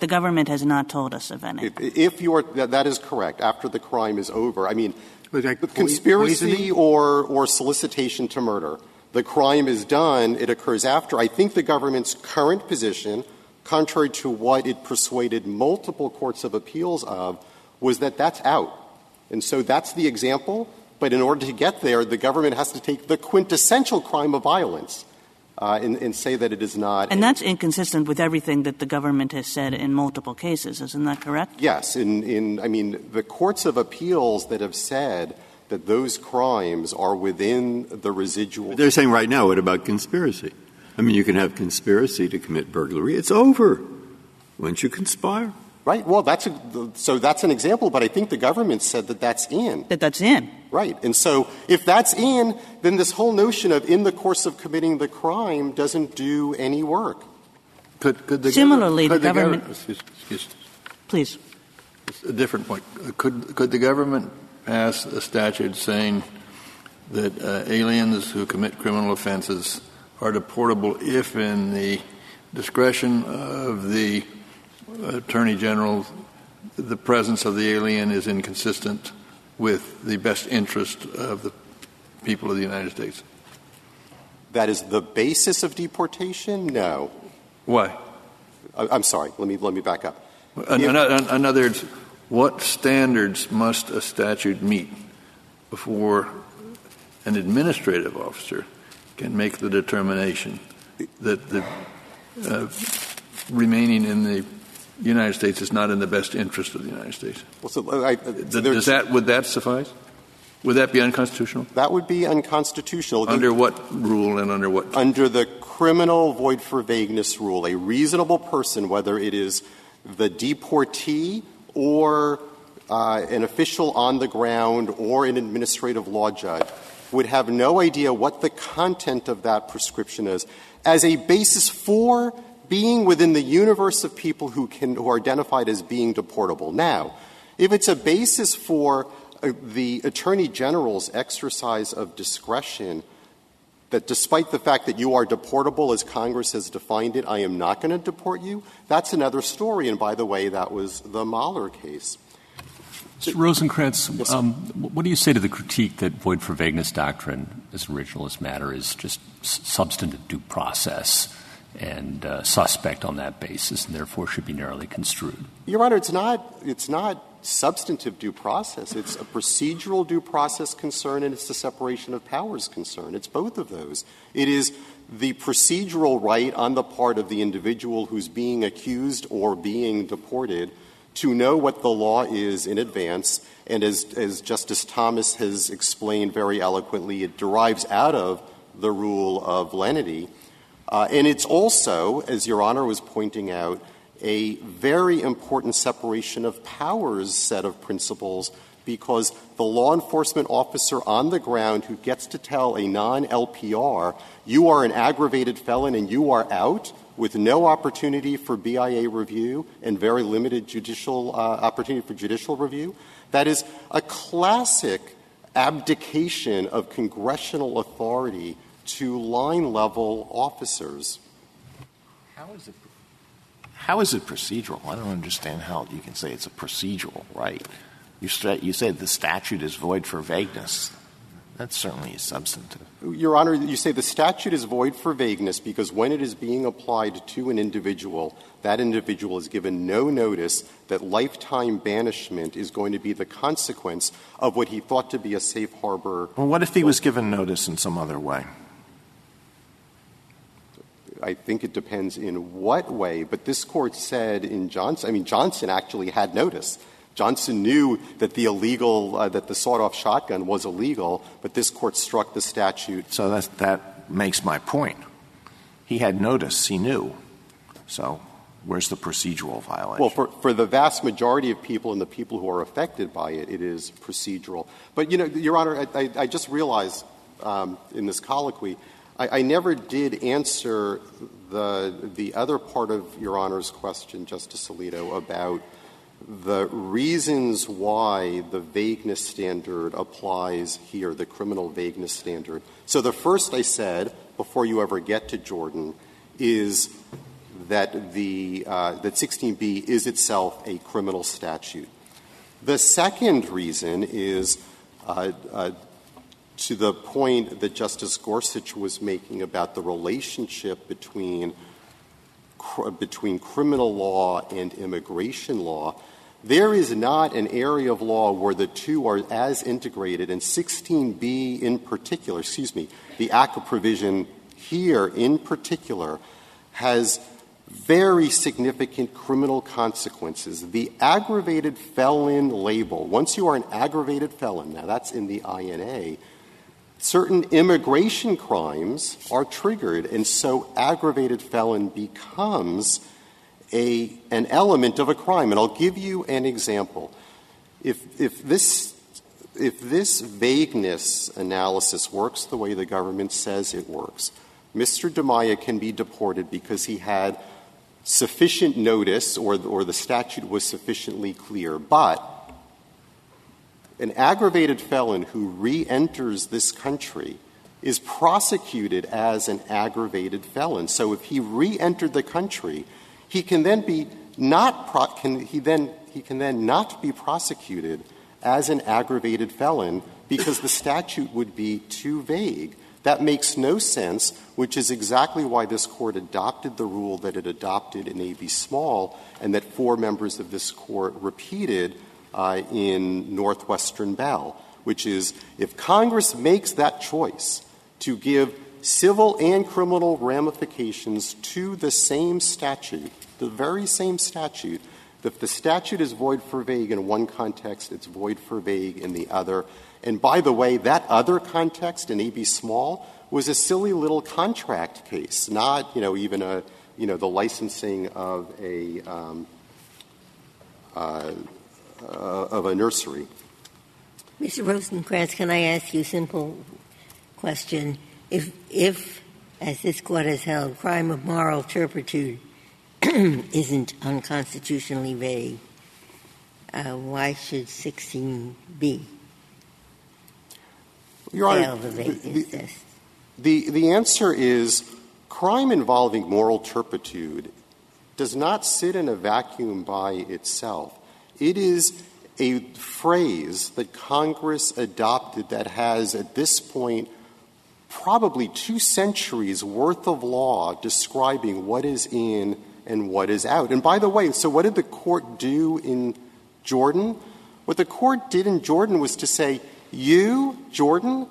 The government has not told us of any. If, if you are, that is correct. After the crime is over, I mean, conspiracy or, or solicitation to murder. The crime is done, it occurs after. I think the government's current position, contrary to what it persuaded multiple courts of appeals of, was that that's out. And so that's the example. But in order to get there, the government has to take the quintessential crime of violence Uh, and, and, say that it is not. And that's inconsistent with everything that the government has said in multiple cases, isn't that correct? Yes. In, in, I mean, the courts of appeals that have said that those crimes are within the residual. They're saying right now, what about conspiracy? I mean, you can have conspiracy to commit burglary. It's over once you conspire. Right. Well, that's a, so that's an example, but I think the government said that that's in. That that's in. Right. And so if that's in, then this whole notion of in the course of committing the crime doesn't do any work. Could, could the Similarly, could the government. excuse, excuse, Please. A different point. Could, could the government pass a statute saying that uh, aliens who commit criminal offenses are deportable if, in the discretion of the Attorney General, the presence of the alien is inconsistent with the best interest of the people of the United States? That is the basis of deportation? No. Why? I'm sorry. Let me, let me back up. Words, what standards must a statute meet before an administrative officer can make the determination that the uh, remaining in the United States is not in the best interest of the United States. Well, so, I, Does that, would that suffice? Would that be unconstitutional? That would be unconstitutional. Under what rule and under what? Under the criminal void for vagueness rule. A reasonable person, whether it is the deportee or uh, an official on the ground or an administrative law judge, would have no idea what the content of that prescription is as a basis for being within the universe of people who, can, who are identified as being deportable. Now, if it's a basis for uh, the Attorney General's exercise of discretion that despite the fact that you are deportable as Congress has defined it, I am not going to deport you, that's another story. And by the way, that was the Mahler case. Mr. Rosenkranz, yes, um, what do you say to the critique that void for vagueness doctrine, as originalist matter, is just substantive due process? And uh, suspect on that basis, and therefore should be narrowly construed. Your Honor, it's not, it's not substantive due process. It's a procedural due process concern, and it's the separation of powers concern. It's both of those. It is the procedural right on the part of the individual who's being accused or being deported to know what the law is in advance. And as, as Justice Thomas has explained very eloquently, it derives out of the rule of lenity. Uh, and it's also, as Your Honor was pointing out, a very important separation of powers set of principles because the law enforcement officer on the ground who gets to tell a non LPR, you are an aggravated felon and you are out with no opportunity for BIA review and very limited judicial uh, opportunity for judicial review, that is a classic abdication of congressional authority to line level officers. How is it? How is it procedural? I don't understand how you can say it's a procedural right. You, st- you say the statute is void for vagueness. That's certainly substantive. Your Honor, you say the statute is void for vagueness because when it is being applied to an individual, that individual is given no notice that lifetime banishment is going to be the consequence of what he thought to be a safe harbor. Well, what if he was given notice in some other way? I think it depends in what way. But this court said in Johnson, I mean, Johnson actually had notice. Johnson knew that the illegal, uh, that the sawed off shotgun was illegal, but this court struck the statute. So that, that makes my point. He had notice, he knew. So where's the procedural violation? Well, for, for the vast majority of people and the people who are affected by it, it is procedural. But, you know, Your Honor, I, I, I just realized um, in this colloquy I, never did answer the, the other part of Your Honor's question, Justice Alito, about the reasons why the vagueness standard applies here, the criminal vagueness standard. So the first I said, before you ever get to Jordan, is that the uh, that 16b is itself a criminal statute. The second reason is uh, uh, to the point that Justice Gorsuch was making about the relationship between between criminal law and immigration law, there is not an area of law where the two are as integrated, and 16b in particular, excuse me, the ACCA provision here in particular has very significant criminal consequences. The aggravated felon label, once you are an aggravated felon, now that's in the INA, certain immigration crimes are triggered, and so aggravated felon becomes a, an element of a crime. And I'll give you an example. If, if, this, if this vagueness analysis works the way the government says it works, Mr. Dimaya can be deported because he had sufficient notice or, or the statute was sufficiently clear. But an aggravated felon who re-enters this country is prosecuted as an aggravated felon. So if he re-entered the country, he can then be not pro- can he then he can then not be prosecuted as an aggravated felon because the statute would be too vague. That makes no sense, which is exactly why this court adopted the rule that it adopted in A.B. Small and that four members of this court repeated in Northwestern Bell, which is if Congress makes that choice to give civil and criminal ramifications to the same statute, the very same statute, if the statute is void for vague in one context, it's void for vague in the other. And by the way, that other context in A.B. Small was a silly little contract case, not, you know, even a, you know, the licensing of a, um, uh, uh, of a nursery. Mr. Rosenkranz, can I ask you a simple question? If, if, as this court has held, crime of moral turpitude isn't unconstitutionally vague, uh, why should 16b Your Honor, the? The, the answer is crime involving moral turpitude does not sit in a vacuum by itself. It is a phrase that Congress adopted that has, at this point, probably two centuries worth of law describing what is in and what is out. And by the way, so what did the court do in Jordan? What the court did in Jordan was to say, you, Jordan,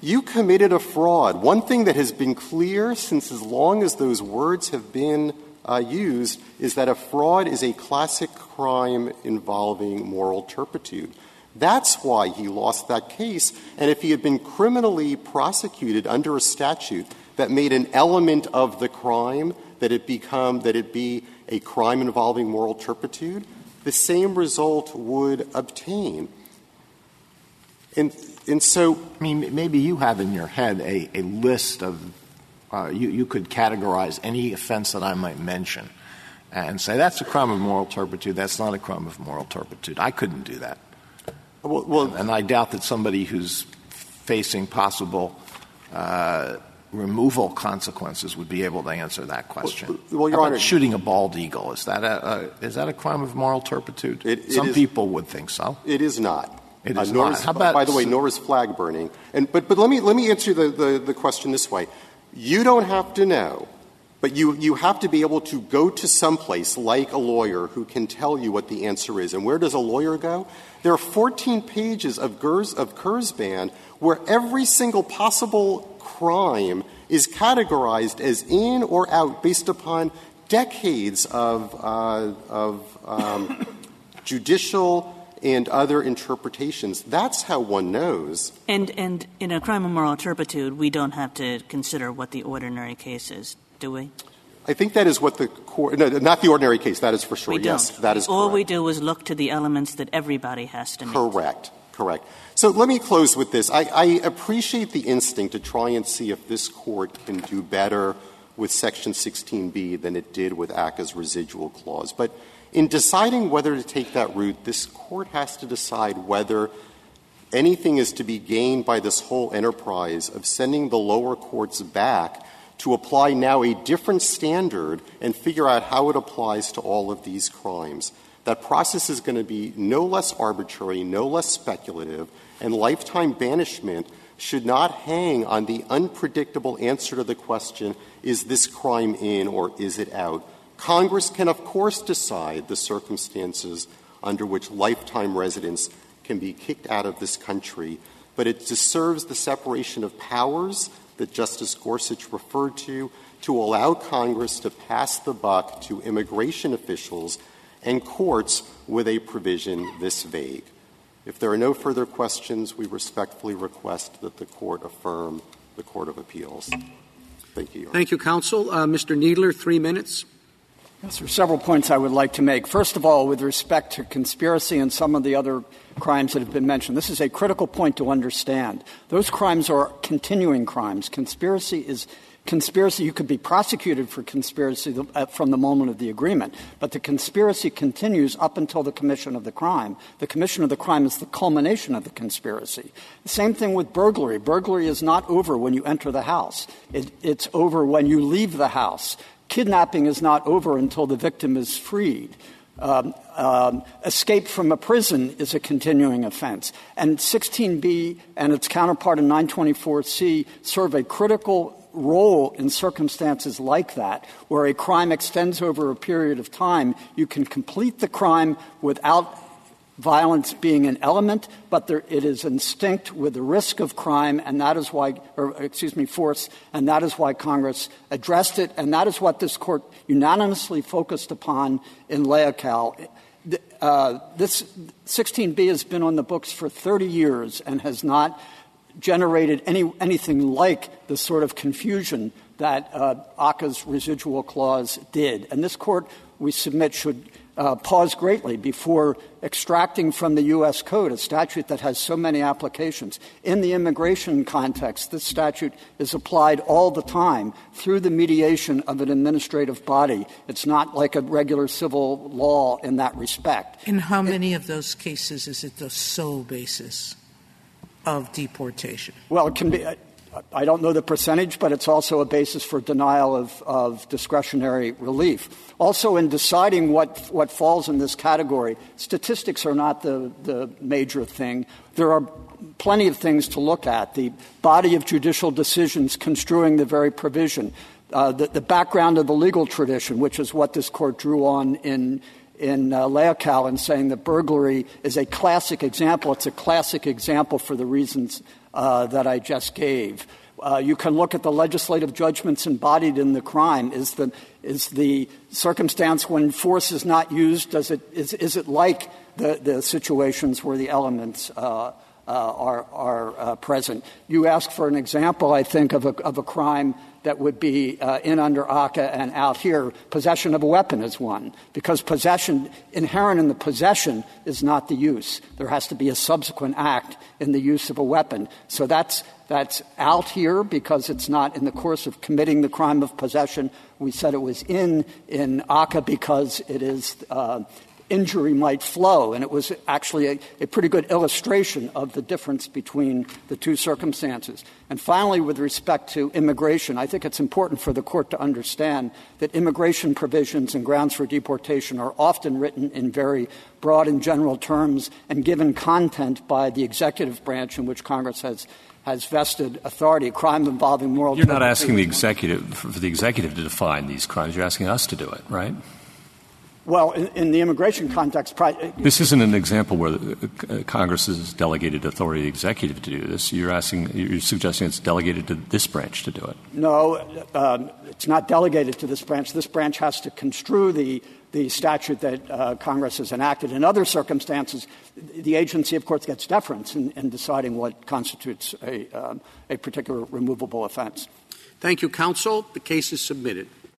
you committed a fraud. One thing that has been clear since as long as those words have been used is that a fraud is a classic crime involving moral turpitude. That's why he lost that case. And if he had been criminally prosecuted under a statute that made an element of the crime that it become that it be a crime involving moral turpitude, the same result would obtain. And, and so, I mean, maybe you have in your head a, list of uh, you, you could categorize any offense that I might mention and say that's a crime of moral turpitude, that's not a crime of moral turpitude. I couldn't do that. well, And I doubt that somebody who's facing possible uh, removal consequences would be able to answer that question. Well, Your Honor- shooting a bald eagle is that a, is that a crime of moral turpitude? It- it Some is- people would think so. It is not. It is Uh, not. is- How about- by the way, nor is flag burning. And, but, but let me, let me answer the, the, the question this way. You don't have to know, but you, you have to be able to go to someplace like a lawyer who can tell you what the answer is. And where does a lawyer go? There are 14 pages of, Gers, of Kurzban where every single possible crime is categorized as in or out based upon decades of, uh, of um, judicial and other interpretations. That's how one knows. And, and in a crime of moral turpitude, we don't have to consider what the ordinary case is, do we? I think that is what the court, no, not the ordinary case, that is for sure. We don't. Yes, that is All correct. we do is look to the elements that everybody has to meet. Correct, correct. So let me close with this. I, I appreciate the instinct to try and see if this court can do better with Section 16B than it did with ACCA's residual clause. But in deciding whether to take that route, this court has to decide whether anything is to be gained by this whole enterprise of sending the lower courts back to apply now a different standard and figure out how it applies to all of these crimes. That process is going to be no less arbitrary, no less speculative, and lifetime banishment should not hang on the unpredictable answer to the question, is this crime in or is it out? Congress can, of course, decide the circumstances under which lifetime residents can be kicked out of this country, but it serves the separation of powers that Justice Gorsuch referred to to allow Congress to pass the buck to immigration officials and courts with a provision this vague. If there are no further questions, we respectfully request that the court affirm the Court of Appeals. Thank you. Thank you, counsel. Uh, Mr. Kneedler, three minutes. Yes, there are several points I would like to make. First of all, with respect to conspiracy and some of the other crimes that have been mentioned, this is a critical point to understand. Those crimes are continuing crimes. Conspiracy is conspiracy, you could be prosecuted for conspiracy from the moment of the agreement, but the conspiracy continues up until the commission of the crime. The commission of the crime is the culmination of the conspiracy. The same thing with burglary. Burglary is not over when you enter the house. It, it's over when you leave the house. Kidnapping is not over until the victim is freed. Um, um, escape from a prison is a continuing offense. And 16b and its counterpart in 924c serve a critical role in circumstances like that, where a crime extends over a period of time. You can complete the crime without violence being an element, but there, it is instinct with the risk of crime, and that is why, or excuse me, force, and that is why Congress addressed it, and that is what this court unanimously focused upon in Leocal. Uh, this 16b has been on the books for 30 years and has not generated any, anything like the sort of confusion that uh, ACCA's residual clause did. And this court, we submit, should uh, pause greatly before extracting from the U.S. Code a statute that has so many applications. In the immigration context, this statute is applied all the time through the mediation of an administrative body. It's not like a regular civil law in that respect. In how many of those cases is it the sole basis of deportation? Well, it can be. I don't know the percentage, but it's also a basis for denial of, of discretionary relief. Also, in deciding what, what falls in this category, statistics are not the, the major thing. There are plenty of things to look at the body of judicial decisions construing the very provision, uh, the, the background of the legal tradition, which is what this court drew on in in uh, Leocal and saying that burglary is a classic example. It's a classic example for the reasons that I just gave. Uh, you can look at the legislative judgments embodied in the crime. Is the, is the circumstance when force is not used, does it, is, is it like the, the situations where the elements uh, uh, are, are uh, present? You ask for an example, I think, of a, of a crime that would be uh, in under ACCA and out here. Possession of a weapon is one, because possession, inherent in the possession, is not the use. There has to be a subsequent act in the use of a weapon. So that's that's out here because it's not in the course of committing the crime of possession. We said it was in in ACCA because it is uh, injury might flow. And it was actually a, a, pretty good illustration of the difference between the two circumstances. And finally, with respect to immigration, I think it's important for the court to understand that immigration provisions and grounds for deportation are often written in very broad and general terms and given content by the executive branch in which Congress has has vested authority, a crime involving moral. You're not asking the executive for the executive to define these crimes. You're asking us to do it, right? Well, in, in, the immigration context, this isn't an example where uh, Congress has delegated authority to the executive to do this. You're asking, you're suggesting it's delegated to this branch to do it. No, um, it's not delegated to this branch. This branch has to construe the the statute that uh, Congress has enacted. In other circumstances, the agency, of course, gets deference in, in deciding what constitutes a, um, a particular removable offense. Thank you, counsel. The case is submitted.